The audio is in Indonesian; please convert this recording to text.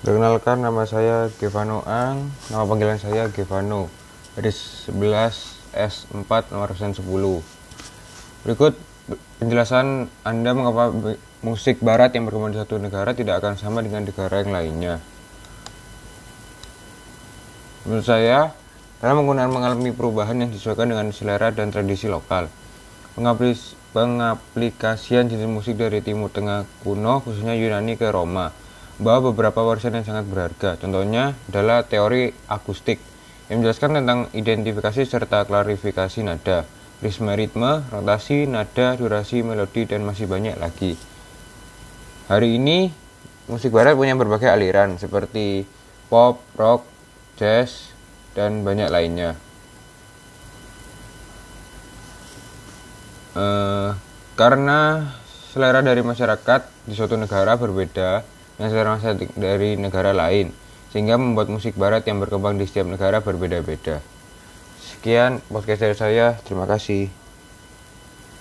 Perkenalkan nama saya Gevano Ang, nama panggilan saya Gevano dari 11 S4 nomor 10. Berikut penjelasan Anda mengapa musik barat yang berkembang di satu negara tidak akan sama dengan negara yang lainnya. Menurut saya, dalam penggunaan mengalami perubahan yang disesuaikan dengan selera dan tradisi lokal. Pengaplikasian jenis musik dari Timur Tengah kuno, khususnya Yunani ke Roma, bahwa beberapa warisan yang sangat berharga. Contohnya adalah teori akustik yang menjelaskan tentang identifikasi serta klarifikasi nada, ritme ritme, rotasi, nada, durasi, melodi, dan masih banyak lagi. Hari ini, musik barat punya berbagai aliran seperti pop, rock, jazz, dan banyak lainnya. Uh, karena selera dari masyarakat di suatu negara berbeda, yang selera dari negara lain, sehingga membuat musik barat yang berkembang di setiap negara berbeda-beda. Sekian podcast dari saya, terima kasih.